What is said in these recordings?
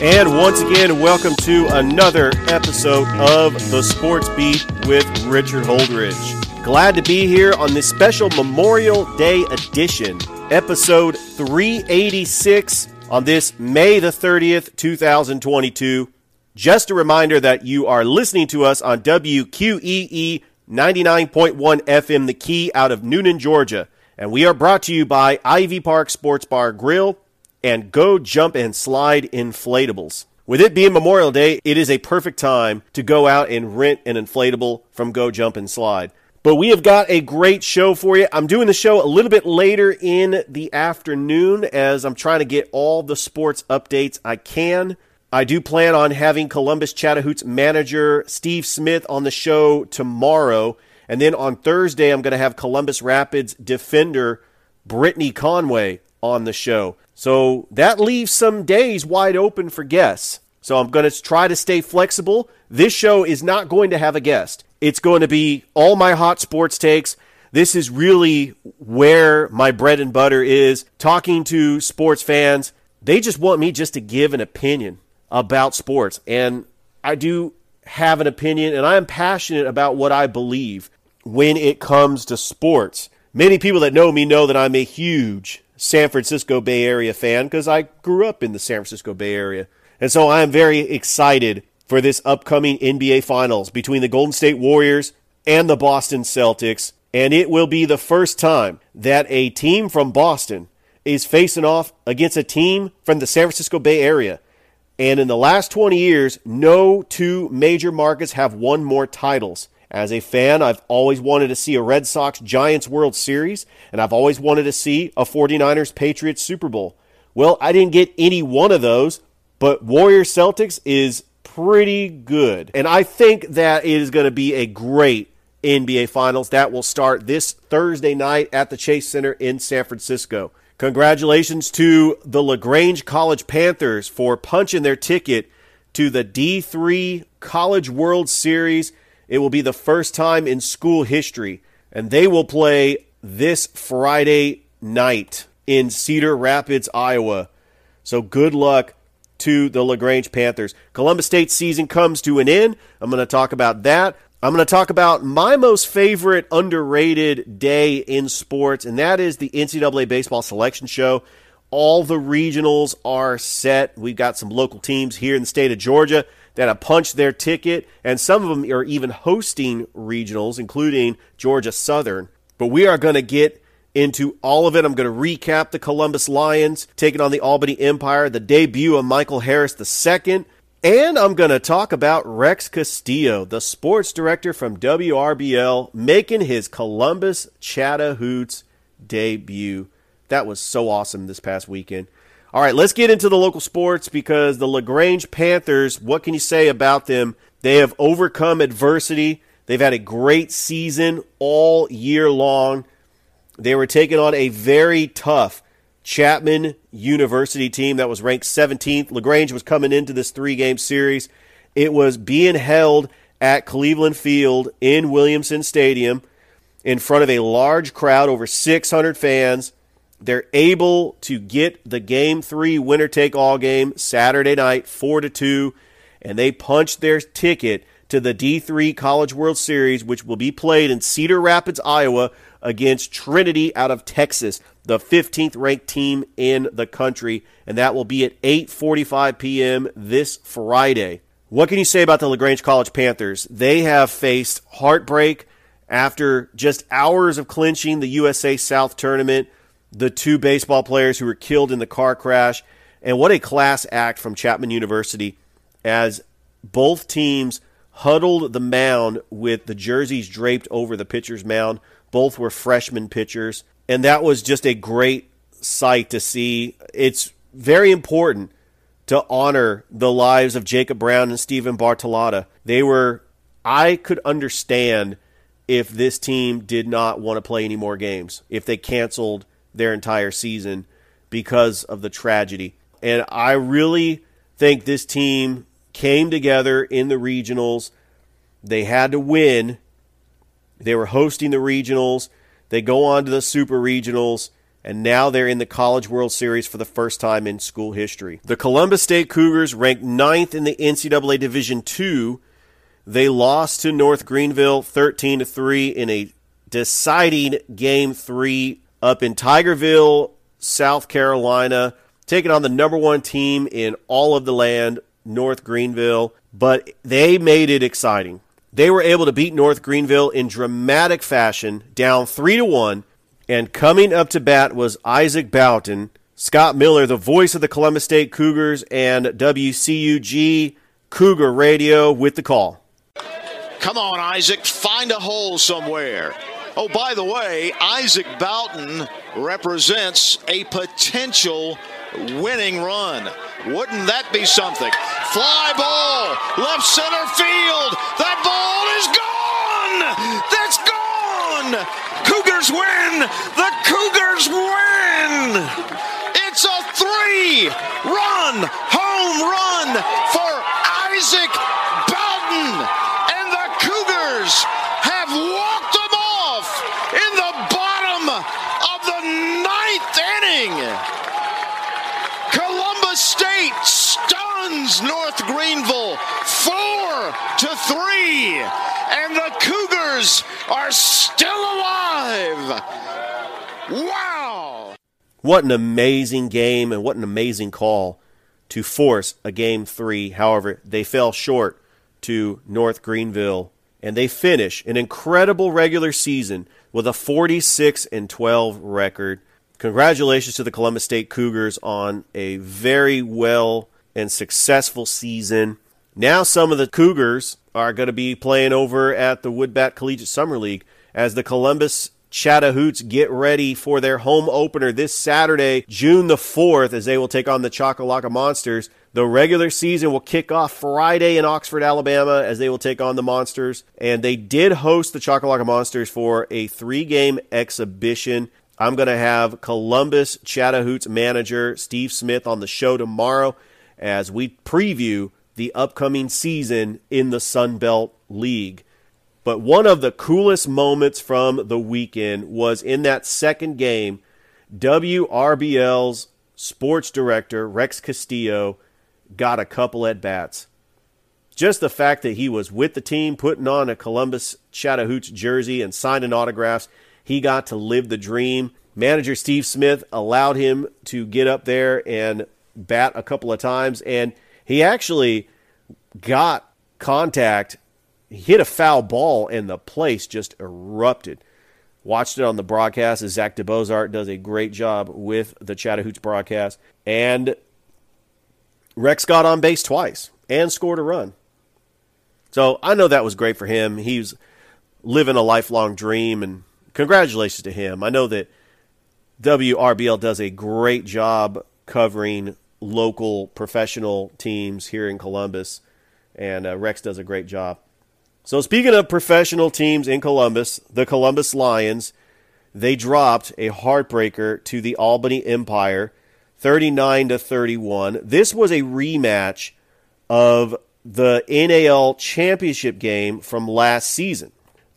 And once again, welcome to another episode of The Sports Beat with Richard Holdridge. Glad to be here on this special Memorial Day edition, episode 386 on this May the 30th, 2022. Just a reminder that you are listening to us on WQEE 99.1 FM The Key out of Newnan, Georgia. And we are brought to you by Ivy Park Sports Bar Grill and Go Jump and Slide Inflatables. With it being Memorial Day, it is a perfect time to go out and rent an inflatable from Go Jump and Slide. But we have got a great show for you. I'm doing the show a little bit later in the afternoon as I'm trying to get all the sports updates I can. I do plan on having Columbus Chattahoots manager Steve Smith on the show tomorrow. And then on Thursday, I'm going to have Columbus Rapids defender Brittany Conway on the show. So that leaves some days wide open for guests. So I'm going to try to stay flexible. This show is not going to have a guest. It's going to be all my hot sports takes. This is really where my bread and butter is talking to sports fans. They just want me just to give an opinion about sports. And I do have an opinion and I am passionate about what I believe when it comes to sports. Many people that know me know that I'm a huge San Francisco Bay Area fan because I grew up in the San Francisco Bay Area. And so I am very excited for this upcoming NBA Finals between the Golden State Warriors and the Boston Celtics. And it will be the first time that a team from Boston is facing off against a team from the San Francisco Bay Area. And in the last 20 years, no two major markets have won more titles. As a fan, I've always wanted to see a Red Sox Giants World Series, and I've always wanted to see a 49ers Patriots Super Bowl. Well, I didn't get any one of those, but Warriors Celtics is pretty good. And I think that it is going to be a great NBA Finals. That will start this Thursday night at the Chase Center in San Francisco. Congratulations to the LaGrange College Panthers for punching their ticket to the D3 College World Series. It will be the first time in school history, and they will play this Friday night in Cedar Rapids, Iowa. So good luck to the LaGrange Panthers. Columbus State season comes to an end. I'm going to talk about that. I'm going to talk about my most favorite underrated day in sports, and that is the NCAA Baseball Selection Show. All the regionals are set. We've got some local teams here in the state of Georgia that have punched their ticket, and some of them are even hosting regionals, including Georgia Southern. But we are going to get into all of it. I'm going to recap the Columbus Lions taking on the Albany Empire, the debut of Michael Harris II, and I'm going to talk about Rex Castillo, the sports director from WRBL, making his Columbus Chattahoots debut. That was so awesome this past weekend. All right, let's get into the local sports because the LaGrange Panthers, what can you say about them? They have overcome adversity. They've had a great season all year long. They were taking on a very tough Chapman University team that was ranked 17th. LaGrange was coming into this three game series. It was being held at Cleveland Field in Williamson Stadium in front of a large crowd, over 600 fans. They're able to get the game three winner take all game Saturday night, four to two, and they punched their ticket to the D3 College World Series, which will be played in Cedar Rapids, Iowa, against Trinity out of Texas, the 15th ranked team in the country, and that will be at 8:45 p.m. this Friday. What can you say about the LaGrange College Panthers? They have faced heartbreak after just hours of clinching the USA South tournament the two baseball players who were killed in the car crash. And what a class act from Chapman University as both teams huddled the mound with the jerseys draped over the pitcher's mound. Both were freshman pitchers, and that was just a great sight to see. It's very important to honor the lives of Jacob Brown and Stephen Bartolotta. They were, I could understand if this team did not want to play any more games, if they canceled their entire season because of the tragedy. And I really think this team came together in the regionals. They had to win. They were hosting the regionals. They go on to the super regionals, and now they're in the College World Series for the first time in school history. The Columbus State Cougars ranked ninth in the NCAA Division II. They lost to North Greenville 13 to 3 in a deciding game three up in Tigerville, South Carolina, taking on the number one team in all of the land, North Greenville. But they made it exciting. They were able to beat North Greenville in dramatic fashion, down three to one. And coming up to bat was Isaac Boughton, Scott Miller, the voice of the Columbus State Cougars, and WCUG Cougar Radio with the call. Come on, Isaac, find a hole somewhere. Oh, by the way, Isaac Boughton represents a potential winning run. Wouldn't that be something? Fly ball, left center field. That ball is gone. That's gone. Cougars win. The Cougars win. It's a three run home run for Isaac Boughton. And the Cougars have walked them off in the bottom of the ninth inning. Columbus State North Greenville four to three, and the Cougars are still alive. Wow! What an amazing game and what an amazing call to force a game three. However, they fell short to North Greenville and they finish an incredible regular season with a 46 and 12 record. Congratulations to the Columbus State Cougars on a very well and successful season. Now some of the Cougars are going to be playing over at the Woodbat Collegiate Summer League as the Columbus Chattahoots get ready for their home opener this Saturday, June the 4th, as they will take on the Choccolocco Monsters. The regular season will kick off Friday in Oxford, Alabama, as they will take on the Monsters. And they did host the Choccolocco Monsters for a three game exhibition. I'm going to have Columbus Chattahoots manager Steve Smith on the show tomorrow as we preview the upcoming season in the Sun Belt League. But one of the coolest moments from the weekend was in that second game. WRBL's sports director, Rex Castillo, got a couple at bats. Just the fact that he was with the team, putting on a Columbus Chattahoots jersey and signing autographs, he got to live the dream. Manager Steve Smith allowed him to get up there and bat a couple of times, and he actually got contact hit a foul ball and the place just erupted. Watched it on the broadcast as Zach DeBozart does a great job with the Chattahoots broadcast. And Rex got on base twice and scored a run. So I know that was great for him. He's living a lifelong dream, and congratulations to him. I know that WRBL does a great job covering local professional teams here in Columbus, and uh, Rex does a great job. So, speaking of professional teams in Columbus, the Columbus Lions, they dropped a heartbreaker to the Albany Empire, 39 to 31. This was a rematch of the NAL championship game from last season.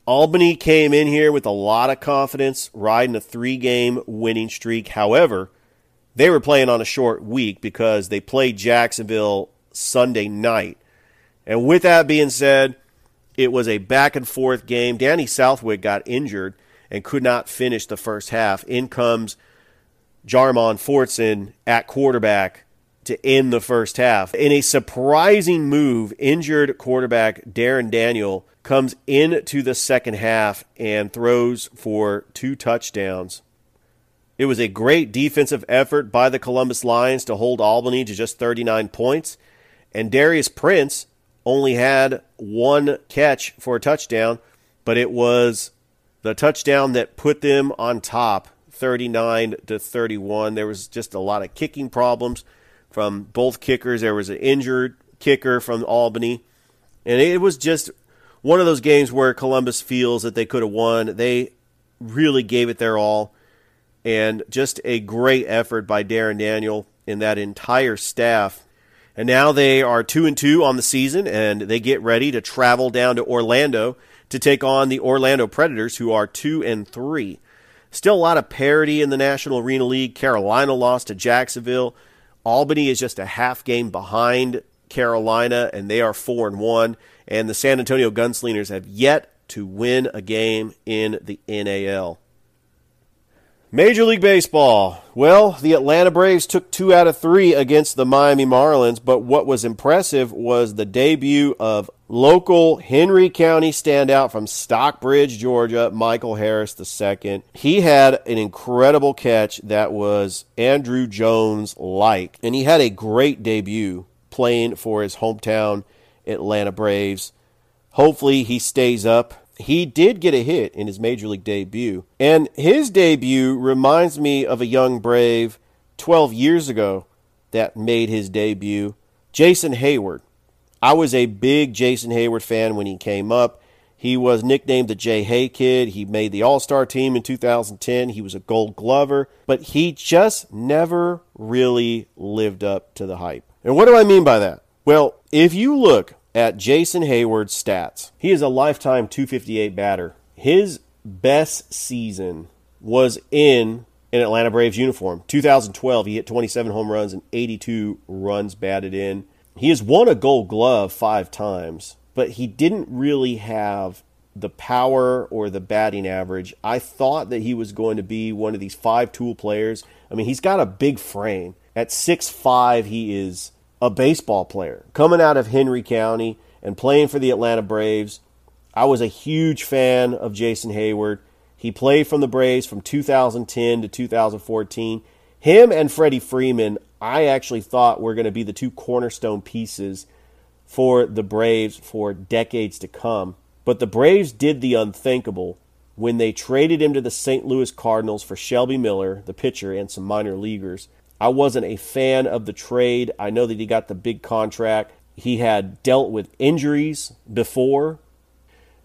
Albany came in here with a lot of confidence, riding a three game winning streak. However, they were playing on a short week because they played Jacksonville Sunday night. And with that being said, it was a back and forth game. Danny Southwick got injured and could not finish the first half. In comes Jarmon Fortson at quarterback to end the first half. In a surprising move, injured quarterback Darren Daniel comes into the second half and throws for two touchdowns. It was a great defensive effort by the Columbus Lions to hold Albany to just 39 points. And Darius Prince only had one catch for a touchdown, but it was the touchdown that put them on top 39 to 31. There was just a lot of kicking problems from both kickers. There was an injured kicker from Albany. And it was just one of those games where Columbus feels that they could have won. They really gave it their all. And just a great effort by Darren Daniel and that entire staff. And now they are 2 and 2 on the season and they get ready to travel down to Orlando to take on the Orlando Predators who are 2 and 3. Still a lot of parity in the National Arena League. Carolina lost to Jacksonville. Albany is just a half game behind Carolina and they are 4 and 1 and the San Antonio Gunslingers have yet to win a game in the NAL. Major League Baseball. Well, the Atlanta Braves took two out of three against the Miami Marlins, but what was impressive was the debut of local Henry County standout from Stockbridge, Georgia, Michael Harris II. He had an incredible catch that was Andruw Jones like, and he had a great debut playing for his hometown Atlanta Braves. Hopefully, he stays up he did get a hit in his major league debut. And his debut reminds me of a young Brave 12 years ago that made his debut, Jason Heyward. I was a big Jason Heyward fan when he came up. He was nicknamed the Jay Hay Kid. He made the All Star team in 2010. He was a gold glover, but he just never really lived up to the hype. And what do I mean by that? Well, if you look at Jason Heyward's stats. He is a lifetime 258 batter. His best season was in an Atlanta Braves uniform. 2012, he hit 27 home runs and 82 runs batted in. He has won a gold glove five times, but he didn't really have the power or the batting average. I thought that he was going to be one of these five tool players. I mean, he's got a big frame. At six five, he is a baseball player coming out of Henry County and playing for the Atlanta Braves. I was a huge fan of Jason Heyward. He played from the Braves from 2010 to 2014. Him and Freddie Freeman, I actually thought were going to be the two cornerstone pieces for the Braves for decades to come. But the Braves did the unthinkable when they traded him to the St. Louis Cardinals for Shelby Miller, the pitcher, and some minor leaguers. I wasn't a fan of the trade. I know that he got the big contract. He had dealt with injuries before,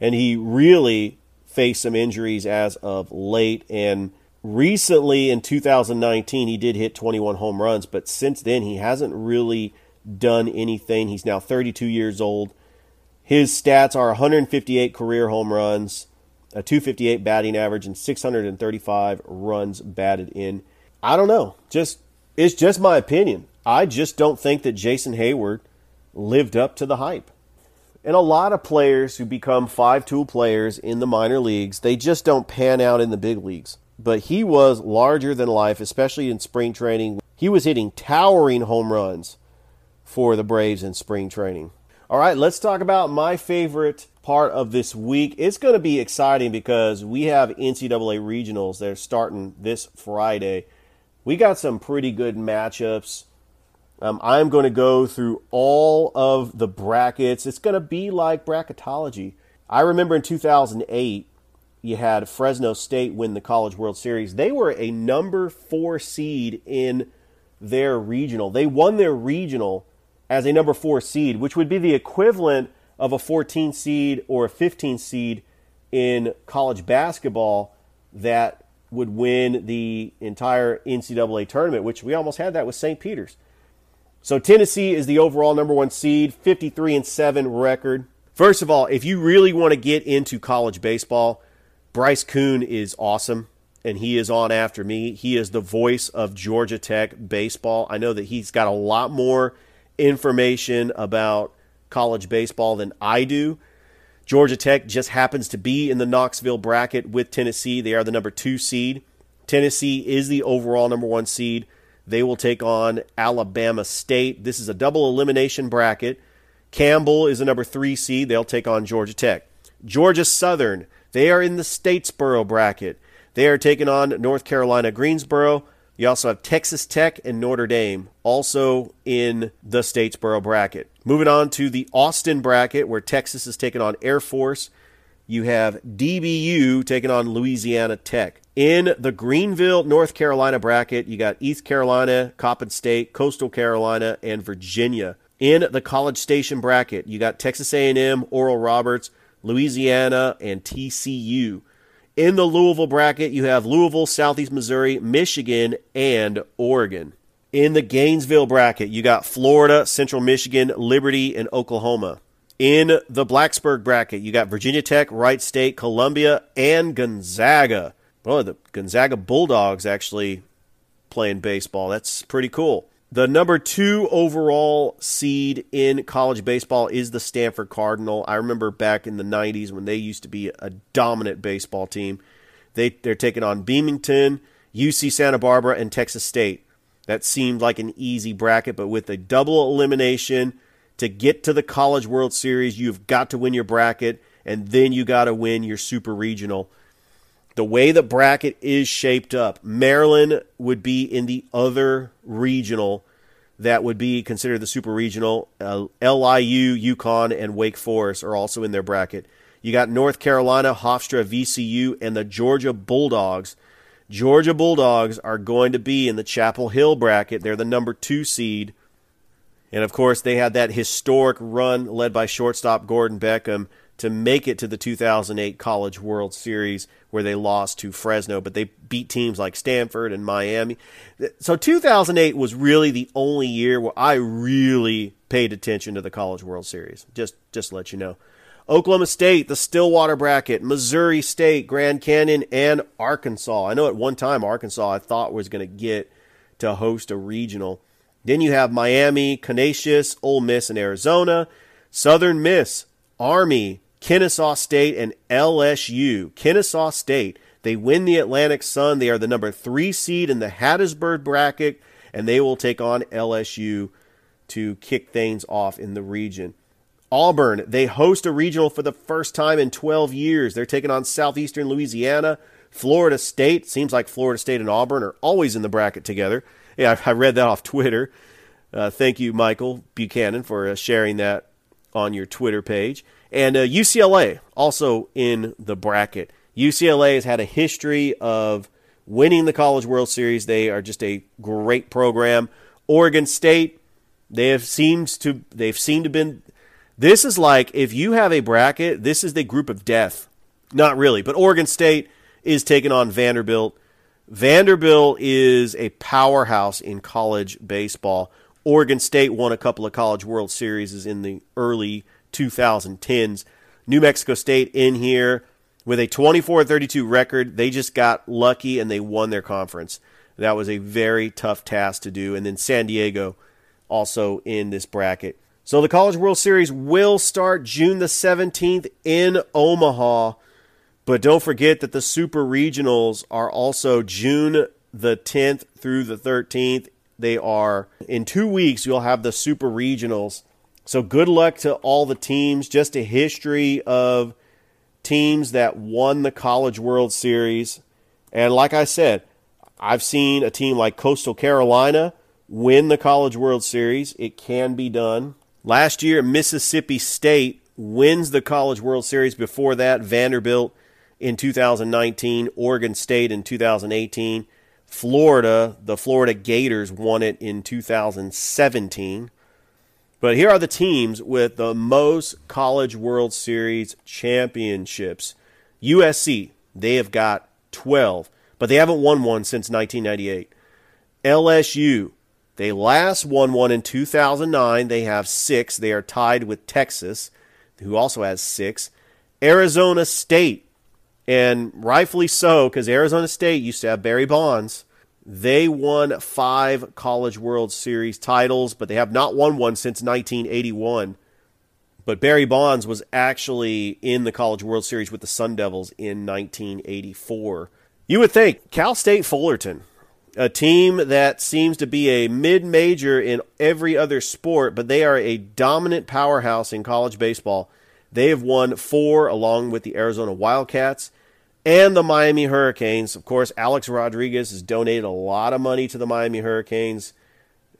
and he really faced some injuries as of late. And recently in 2019, he did hit 21 home runs, but since then, he hasn't really done anything. He's now 32 years old. His stats are 158 career home runs, a 258 batting average, and 635 runs batted in. I don't know. Just it's just my opinion. I just don't think that Jason Heyward lived up to the hype. And a lot of players who become five tool players in the minor leagues, they just don't pan out in the big leagues. But he was larger than life, especially in spring training. He was hitting towering home runs for the Braves in spring training. All right, let's talk about my favorite part of this week. It's going to be exciting because we have NCAA regionals that are starting this Friday we got some pretty good matchups. Um, I'm going to go through all of the brackets. It's going to be like bracketology. I remember in 2008, you had Fresno State win the College World Series. They were a number four seed in their regional. They won their regional as a number four seed, which would be the equivalent of a 14 seed or a 15 seed in college basketball that would win the entire NCAA tournament, which we almost had that with St. Peter's. So Tennessee is the overall number one seed, 53 and 7 record. First of all, if you really want to get into college baseball, Bryce Koon is awesome, and he is on after me. He is the voice of Georgia Tech baseball. I know that he's got a lot more information about college baseball than I do. Georgia Tech just happens to be in the Knoxville bracket with Tennessee. They are the number two seed. Tennessee is the overall number one seed. They will take on Alabama State. This is a double elimination bracket. Campbell is the number three seed. They'll take on Georgia Tech. Georgia Southern, they are in the Statesboro bracket. They are taking on North Carolina Greensboro. You also have Texas Tech and Notre Dame, also in the Statesboro bracket. Moving on to the Austin bracket, where Texas is taking on Air Force. You have DBU taking on Louisiana Tech. In the Greenville, North Carolina bracket, you got East Carolina, Coppin State, Coastal Carolina, and Virginia. In the College Station bracket, you got Texas A&M, Oral Roberts, Louisiana, and TCU. In the Louisville bracket, you have Louisville, Southeast Missouri, Michigan, and Oregon. In the Gainesville bracket, you got Florida, Central Michigan, Liberty, and Oklahoma. In the Blacksburg bracket, you got Virginia Tech, Wright State, Columbia, and Gonzaga. Well, the Gonzaga Bulldogs actually playing baseball. That's pretty cool. The number two overall seed in college baseball is the Stanford Cardinal. I remember back in the 90s when they used to be a dominant baseball team. They, they're taking on Binghamton, UC Santa Barbara, and Texas State. That seemed like an easy bracket, but with a double elimination to get to the College World Series, you've got to win your bracket, and then you got to win your super regional the way the bracket is shaped up, Maryland would be in the other regional that would be considered the super regional. Uh, LIU, UConn, and Wake Forest are also in their bracket. You got North Carolina, Hofstra, VCU, and the Georgia Bulldogs. Georgia Bulldogs are going to be in the Chapel Hill bracket. They're the number two seed. And of course, they had that historic run led by shortstop Gordon Beckham to make it to the 2008 College World Series where they lost to Fresno, but they beat teams like Stanford and Miami. So 2008 was really the only year where I really paid attention to the College World Series. Just just to let you know. Oklahoma State, the Stillwater bracket, Missouri State, Grand Canyon, and Arkansas. I know at one time Arkansas I thought was going to get to host a regional. Then you have Miami, Canisius, Ole Miss, and Arizona. Southern Miss, Army, Kennesaw State and LSU. Kennesaw State, they win the Atlantic Sun. They are the number three seed in the Hattiesburg bracket, and they will take on LSU to kick things off in the region. Auburn, they host a regional for the first time in 12 years. They're taking on Southeastern Louisiana. Florida State, seems like Florida State and Auburn are always in the bracket together. Yeah, I read that off Twitter. Uh, thank you, Michael Buchanan, for uh, sharing that on your Twitter page. And uh, UCLA also in the bracket. UCLA has had a history of winning the College World Series. They are just a great program. Oregon State, they have seemed to they've seemed to been this is like if you have a bracket, this is the group of death. Not really, but Oregon State is taking on Vanderbilt. Vanderbilt is a powerhouse in college baseball. Oregon State won a couple of College World Series in the early 2010s. New Mexico State in here with a 24 32 record. They just got lucky and they won their conference. That was a very tough task to do. And then San Diego also in this bracket. So the College World Series will start June the 17th in Omaha. But don't forget that the Super Regionals are also June the 10th through the 13th. They are in two weeks, you'll have the Super Regionals so good luck to all the teams. Just a history of teams that won the College World Series. And like I said, I've seen a team like Coastal Carolina win the College World Series. It can be done. Last year, Mississippi State wins the College World Series. Before that, Vanderbilt in 2019, Oregon State in 2018. Florida, the Florida Gators won it in 2017. But here are the teams with the most College World Series championships. USC, they have got 12, but they haven't won one since 1998. LSU, they last won one in 2009. They have six. They are tied with Texas, who also has six. Arizona State, and rightfully so, because Arizona State used to have Barry Bonds. They won five College World Series titles, but they have not won one since 1981. But Barry Bonds was actually in the College World Series with the Sun Devils in 1984. You would think Cal State Fullerton, a team that seems to be a mid major in every other sport, but they are a dominant powerhouse in college baseball. They have won four along with the Arizona Wildcats and the Miami Hurricanes. Of course, Alex Rodriguez has donated a lot of money to the Miami Hurricanes,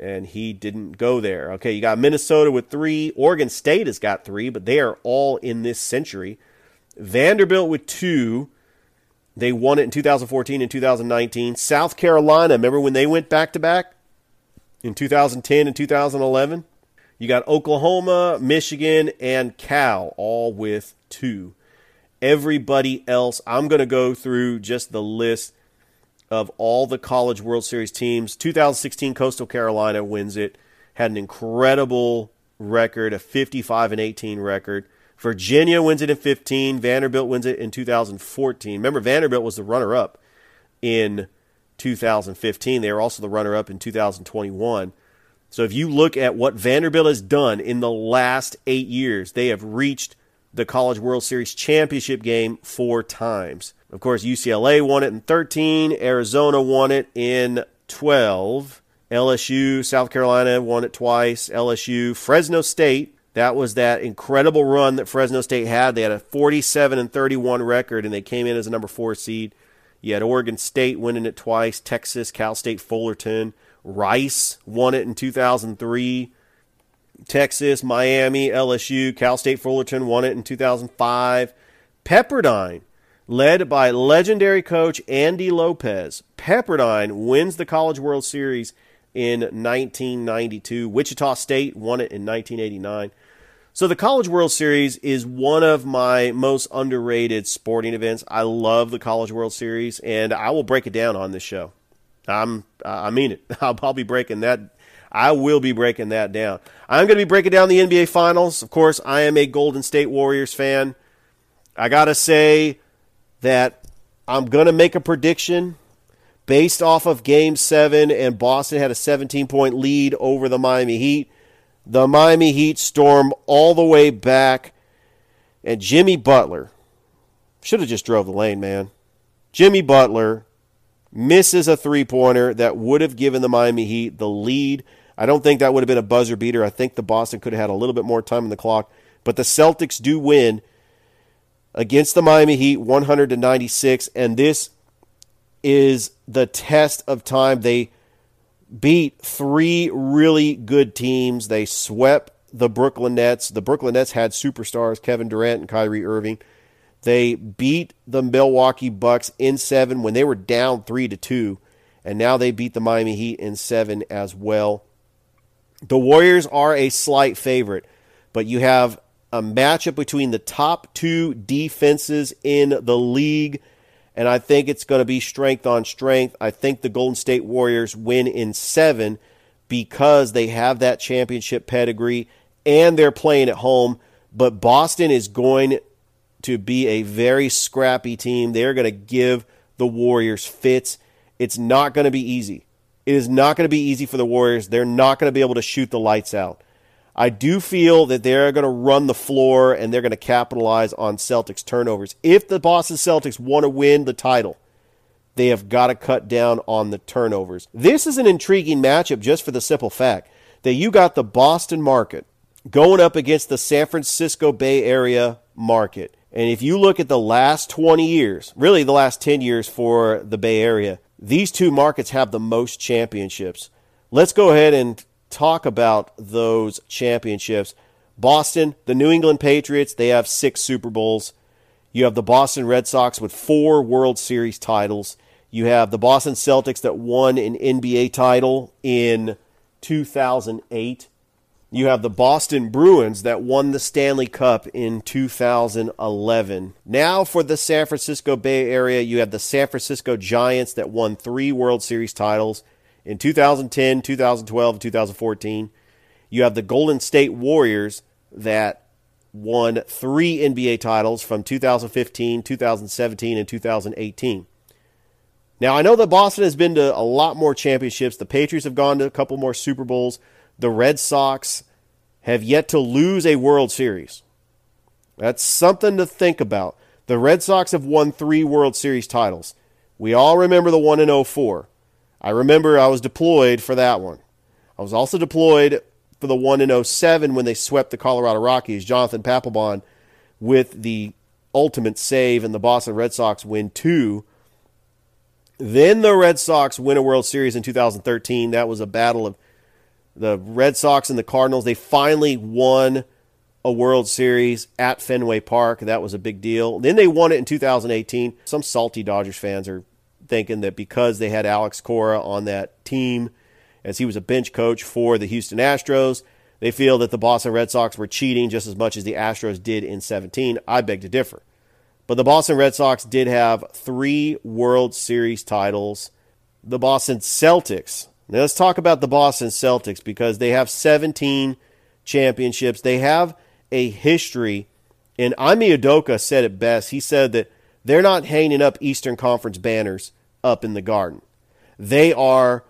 and he didn't go there. Okay, you got Minnesota with three. Oregon State has got three, but they are all in this century. Vanderbilt with two. They won it in 2014 and 2019. South Carolina, remember when they went back to back in 2010 and 2011? You got Oklahoma, Michigan, and Cal all with two everybody else. I'm going to go through just the list of all the College World Series teams. 2016 Coastal Carolina wins it. Had an incredible record, a 55 and 18 record. Virginia wins it in 15. Vanderbilt wins it in 2014. Remember, Vanderbilt was the runner up in 2015. They were also the runner up in 2021. So if you look at what Vanderbilt has done in the last eight years, they have reached the College World Series championship game four times. Of course, UCLA won it in 13, Arizona won it in 12, LSU, South Carolina won it twice, LSU, Fresno State. That was that incredible run that Fresno State had. They had a 47 and 31 record, and they came in as a number four seed. You had Oregon State winning it twice, Texas, Cal State, Fullerton. Rice won it in 2003. Texas, Miami, LSU, Cal State Fullerton won it in 2005. Pepperdine, led by legendary coach Andy Lopez, Pepperdine wins the College World Series in 1992. Wichita State won it in 1989. So the College World Series is one of my most underrated sporting events. I love the College World Series, and I will break it down on this show. I'm, I mean it. I'll, I'll be breaking that I will be breaking that down. I'm going to be breaking down the NBA Finals. Of course, I am a Golden State Warriors fan. I got to say that I'm going to make a prediction based off of game seven, and Boston had a 17 point lead over the Miami Heat. The Miami Heat storm all the way back, and Jimmy Butler should have just drove the lane, man. Jimmy Butler misses a three pointer that would have given the Miami Heat the lead I don't think that would have been a buzzer beater. I think the Boston could have had a little bit more time in the clock. But the Celtics do win against the Miami Heat 100 to 96 and this is the test of time. They beat three really good teams. They swept the Brooklyn Nets. The Brooklyn Nets had superstars Kevin Durant and Kyrie Irving. They beat the Milwaukee Bucks in 7 when they were down 3 to 2 and now they beat the Miami Heat in 7 as well. The Warriors are a slight favorite, but you have a matchup between the top two defenses in the league, and I think it's going to be strength on strength. I think the Golden State Warriors win in seven because they have that championship pedigree and they're playing at home. But Boston is going to be a very scrappy team. They're going to give the Warriors fits. It's not going to be easy. It is not going to be easy for the Warriors. They're not going to be able to shoot the lights out. I do feel that they're going to run the floor and they're going to capitalize on Celtics turnovers. If the Boston Celtics want to win the title, they have got to cut down on the turnovers. This is an intriguing matchup just for the simple fact that you got the Boston market going up against the San Francisco Bay Area market. And if you look at the last 20 years, really the last 10 years for the Bay Area, these two markets have the most championships. Let's go ahead and talk about those championships. Boston, the New England Patriots, they have six Super Bowls. You have the Boston Red Sox with four World Series titles. You have the Boston Celtics that won an NBA title in 2008. You have the Boston Bruins that won the Stanley Cup in 2011. Now, for the San Francisco Bay Area, you have the San Francisco Giants that won three World Series titles in 2010, 2012, and 2014. You have the Golden State Warriors that won three NBA titles from 2015, 2017, and 2018. Now, I know that Boston has been to a lot more championships. The Patriots have gone to a couple more Super Bowls. The Red Sox have yet to lose a World Series. That's something to think about. The Red Sox have won three World Series titles. We all remember the one in 04. I remember I was deployed for that one. I was also deployed for the one in 07 when they swept the Colorado Rockies, Jonathan Papelbon with the ultimate save, and the Boston Red Sox win two. Then the Red Sox win a World Series in 2013. That was a battle of the Red Sox and the Cardinals. They finally won a World Series at Fenway Park. That was a big deal. Then they won it in 2018. Some salty Dodgers fans are thinking that because they had Alex Cora on that team, as he was a bench coach for the Houston Astros, they feel that the Boston Red Sox were cheating just as much as the Astros did in 17. I beg to differ. But the Boston Red Sox did have three World Series titles. The Boston Celtics. Now let's talk about the Boston Celtics because they have 17 championships. They have a history, and Ime Udoka said it best. He said that they're not hanging up Eastern Conference banners up in the garden. They are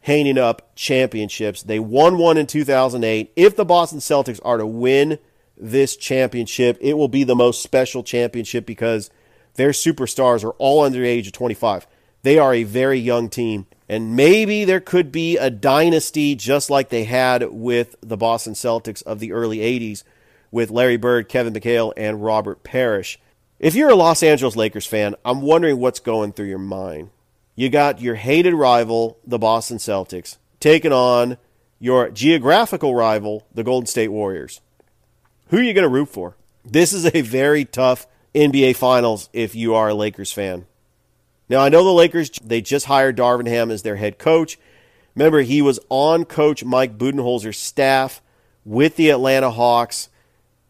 hanging up championships. They won one in 2008. If the Boston Celtics are to win this championship. It will be the most special championship because their superstars are all under the age of 25. They are a very young team. And maybe there could be a dynasty just like they had with the Boston Celtics of the early 80s with Larry Bird, Kevin McHale, and Robert Parish. If you're a Los Angeles Lakers fan, I'm wondering what's going through your mind. You got your hated rival, the Boston Celtics, taking on your geographical rival, the Golden State Warriors. Who are you going to root for? This is a very tough NBA Finals if you are a Lakers fan. Now, I know the Lakers, they just hired Darvin Ham as their head coach. Remember, he was on coach Mike Budenholzer's staff with the Atlanta Hawks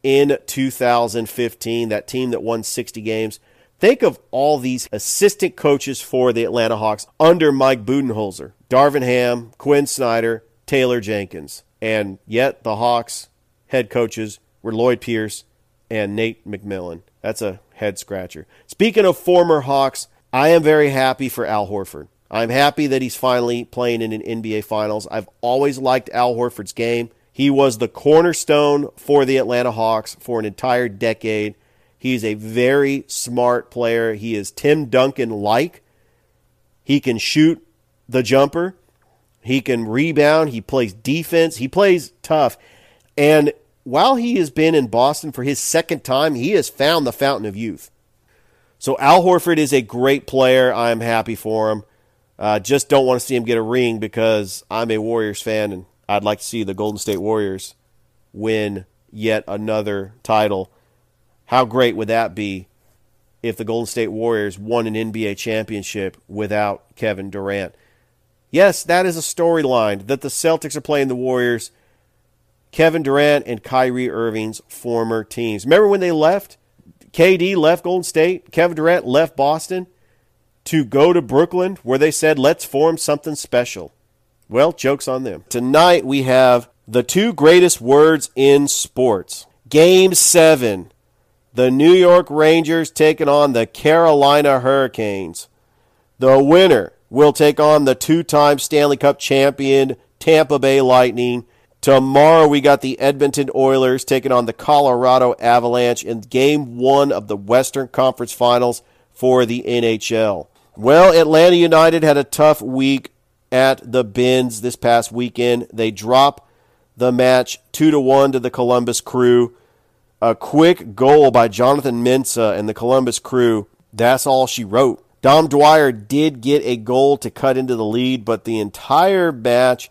in 2015, that team that won 60 games. Think of all these assistant coaches for the Atlanta Hawks under Mike Budenholzer Darvin Ham, Quin Snyder, Taylor Jenkins. And yet the Hawks head coaches were Lloyd Pierce and Nate McMillan. That's a head scratcher. Speaking of former Hawks, I am very happy for Al Horford. I'm happy that he's finally playing in an NBA Finals. I've always liked Al Horford's game. He was the cornerstone for the Atlanta Hawks for an entire decade. He's a very smart player. He is Tim Duncan like. He can shoot the jumper. He can rebound. He plays defense. He plays tough. And while he has been in Boston for his second time, he has found the fountain of youth. So Al Horford is a great player. I'm happy for him. Uh, just don't want to see him get a ring because I'm a Warriors fan and I'd like to see the Golden State Warriors win yet another title. How great would that be if the Golden State Warriors won an NBA championship without Kevin Durant? Yes, that is a storyline that the Celtics are playing the Warriors Kevin Durant and Kyrie Irving's former teams. Remember when they left? KD left Golden State, Kevin Durant left Boston to go to Brooklyn, where they said, let's form something special. Well, joke's on them. Tonight we have the two greatest words in sports. Game seven. The New York Rangers taking on the Carolina Hurricanes. The winner will take on the two time Stanley Cup champion Tampa Bay Lightning Tomorrow we got the Edmonton Oilers taking on the Colorado Avalanche in game one of the Western Conference Finals for the NHL. Well, Atlanta United had a tough week at the Benz this past weekend. They drop the match two to one to the Columbus Crew. A quick goal by Jonathan Mensah and the Columbus Crew. That's all she wrote. Dom Dwyer did get a goal to cut into the lead, but the entire match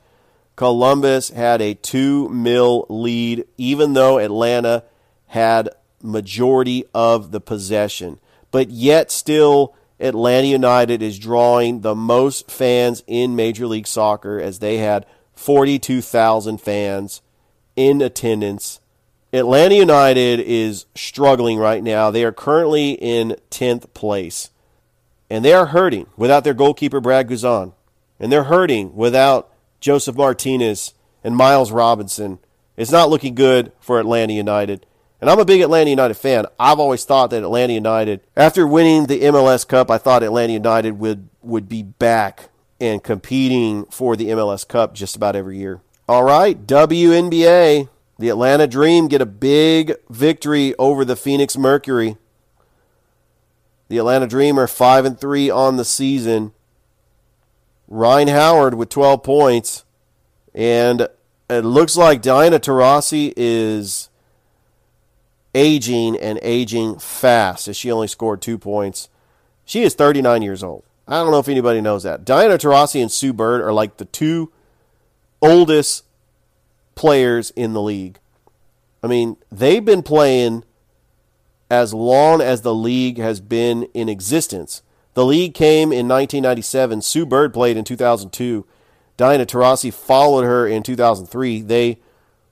Columbus had a 2 nil lead, even though Atlanta had majority of the possession. But yet, still, Atlanta United is drawing the most fans in Major League Soccer as they had 42,000 fans in attendance. Atlanta United is struggling right now. They are currently in 10th place. And they are hurting without their goalkeeper, Brad Guzan. And they're hurting without Josef Martinez, and Miles Robinson. It's not looking good for Atlanta United. And I'm a big Atlanta United fan. I've always thought that Atlanta United, after winning the MLS Cup, I thought Atlanta United would, would be back and competing for the MLS Cup just about every year. All right, WNBA. The Atlanta Dream get a big victory over the Phoenix Mercury. The Atlanta Dream are 5 and 3 on the season. Rhyne Howard with 12 points. And it looks like Diana Taurasi is aging and aging fast as she only scored two points. She is 39 years old. I don't know if anybody knows that. Diana Taurasi and Sue Bird are like the two oldest players in the league. I mean, they've been playing as long as the league has been in existence. The league came in 1997. Sue Bird played in 2002. Diana Taurasi followed her in 2003. They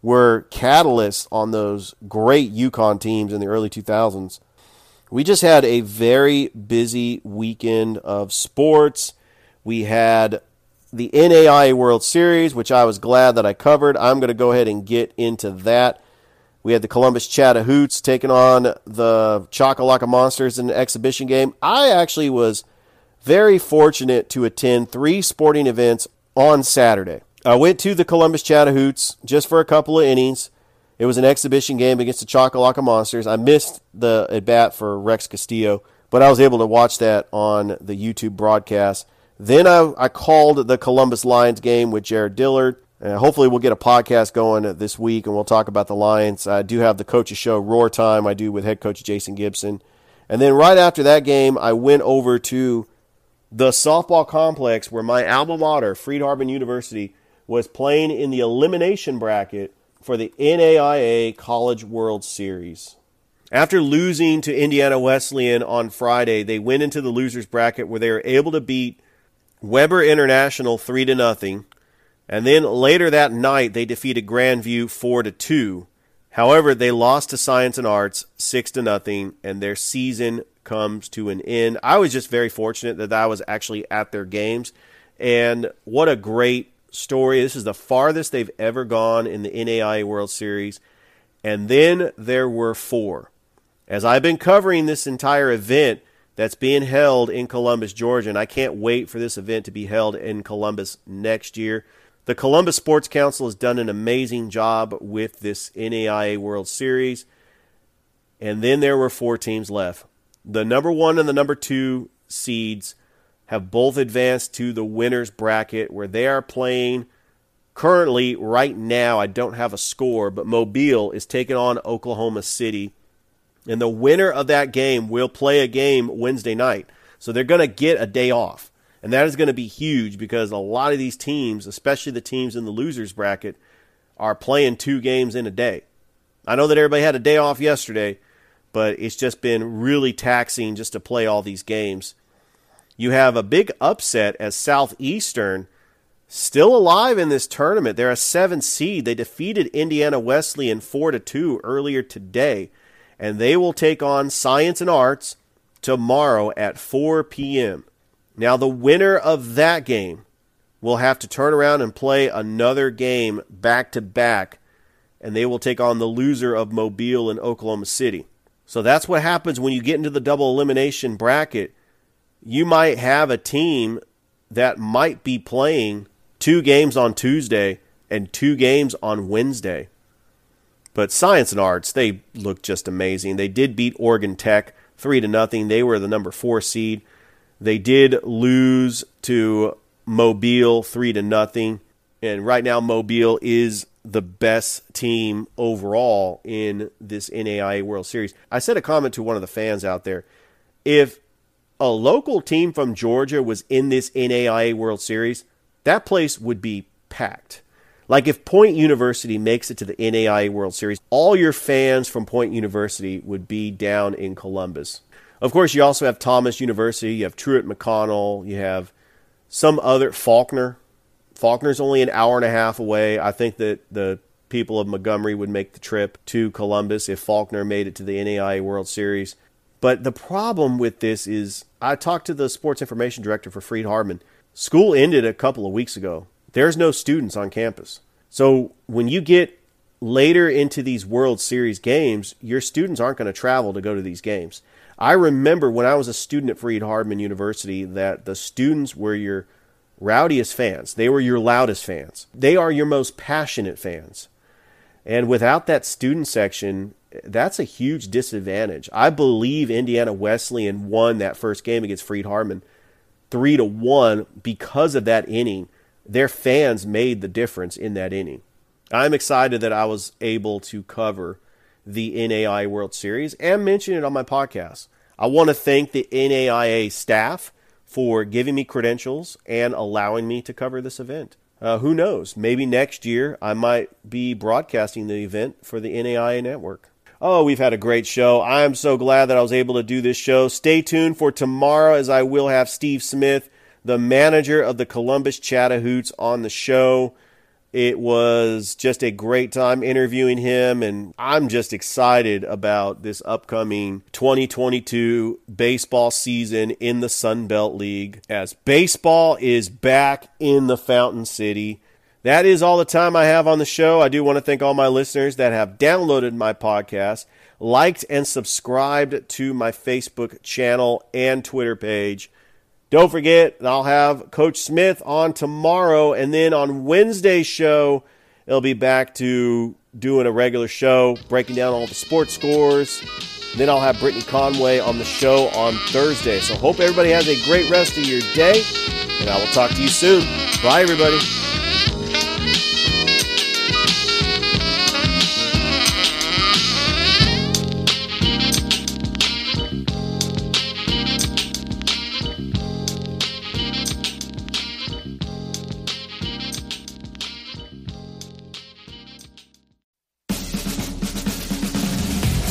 were catalysts on those great UConn teams in the early 2000s. We just had a very busy weekend of sports. We had the NAIA World Series, which I was glad that I covered. I'm going to go ahead and get into that. We had the Columbus Chatahoots taking on the Choccolocco Monsters in an exhibition game. I actually was very fortunate to attend three sporting events on Saturday. I went to the Columbus Chatahoots just for a couple of innings. It was an exhibition game against the Choccolocco Monsters. I missed the at bat for Rex Castillo, but I was able to watch that on the YouTube broadcast. Then I, I called the Columbus Lions game with Jared Dillard. Uh, hopefully, we'll get a podcast going this week and we'll talk about the Lions. I do have the coaches show Roar Time I do with head coach Jason Gibson. And then right after that game, I went over to the softball complex where my alma mater, Freed-Hardeman University, was playing in the elimination bracket for the NAIA College World Series. After losing to Indiana Wesleyan on Friday, they went into the losers bracket where they were able to beat Webber International 3 to nothing and then later that night, they defeated Grandview 4 to 2. However, they lost to Science and Arts 6 to nothing, and their season comes to an end. I was just very fortunate that I was actually at their games. And what a great story. This is the farthest they've ever gone in the NAIA World Series. And then there were four. As I've been covering this entire event that's being held in Columbus, Georgia, and I can't wait for this event to be held in Columbus next year. The Columbus Sports Council has done an amazing job with this NAIA World Series. And then there were four teams left. The number one and the number two seeds have both advanced to the winners bracket where they are playing currently right now i don't have a score but mobile is taking on oklahoma city and the winner of that game will play a game wednesday night so they're going to get a day off and that is going to be huge because a lot of these teams, especially the teams in the losers bracket, are playing two games in a day. I know that everybody had a day off yesterday, but it's just been really taxing just to play all these games. You have a big upset as Southeastern still alive in this tournament. They're a 7 seed. They defeated Indiana Wesleyan 4 to 2 earlier today, and they will take on Science and Arts tomorrow at 4 p.m. Now, the winner of that game will have to turn around and play another game back to back, and they will take on the loser of Mobile and Oklahoma City. So that's what happens when you get into the double elimination bracket. You might have a team that might be playing two games on Tuesday and two games on Wednesday. But Science and Arts, they look just amazing. They did beat Oregon Tech 3 to nothing. They were the number 4 seed. They did lose to Mobile three to nothing, and right now Mobile is the best team overall in this NAIA World Series. I said a comment to one of the fans out there: if a local team from Georgia was in this NAIA World Series, that place would be packed. Like if Point University makes it to the NAIA World Series, all your fans from Point University would be down in Columbus. Of course, you also have Thomas University, you have Truett McConnell, you have some other Faulkner. Faulkner's only an hour and a half away. I think that the people of Montgomery would make the trip to Columbus if Faulkner made it to the NAIA World Series. But the problem with this is I talked to the sports information director for Freed-Hardeman. School ended a couple of weeks ago. There's no students on campus. So when you get later into these World Series games, your students aren't going to travel to go to these games. I remember when I was a student at Freed-Hardeman University that the students were your rowdiest fans. They were your loudest fans. They are your most passionate fans. And without that student section, that's a huge disadvantage. I believe Indiana Wesleyan won that first game against Freed-Hardeman 3 to 1 because of that inning. Their fans made the difference in that inning. I'm excited that I was able to cover the NAIA World Series and mention it on my podcast. I want to thank the NAIA staff for giving me credentials and allowing me to cover this event. Uh, who knows? Maybe next year I might be broadcasting the event for the NAIA network. Oh, we've had a great show. I am so glad that I was able to do this show. Stay tuned for tomorrow as I will have Steve Smith, the manager of the Columbus Chatahoots, on the show. It was just a great time interviewing him, and I'm just excited about this upcoming 2022 baseball season in the Sun Belt League as baseball is back in the Fountain City. That is all the time I have on the show. I do want to thank all my listeners that have downloaded my podcast, liked and subscribed to my Facebook channel and Twitter page. Don't forget, I'll have Coach Smith on tomorrow, and then on Wednesday's show, it'll be back to doing a regular show, breaking down all the sports scores. Then I'll have Brittany Conway on the show on Thursday. So hope everybody has a great rest of your day, and I will talk to you soon. Bye, everybody.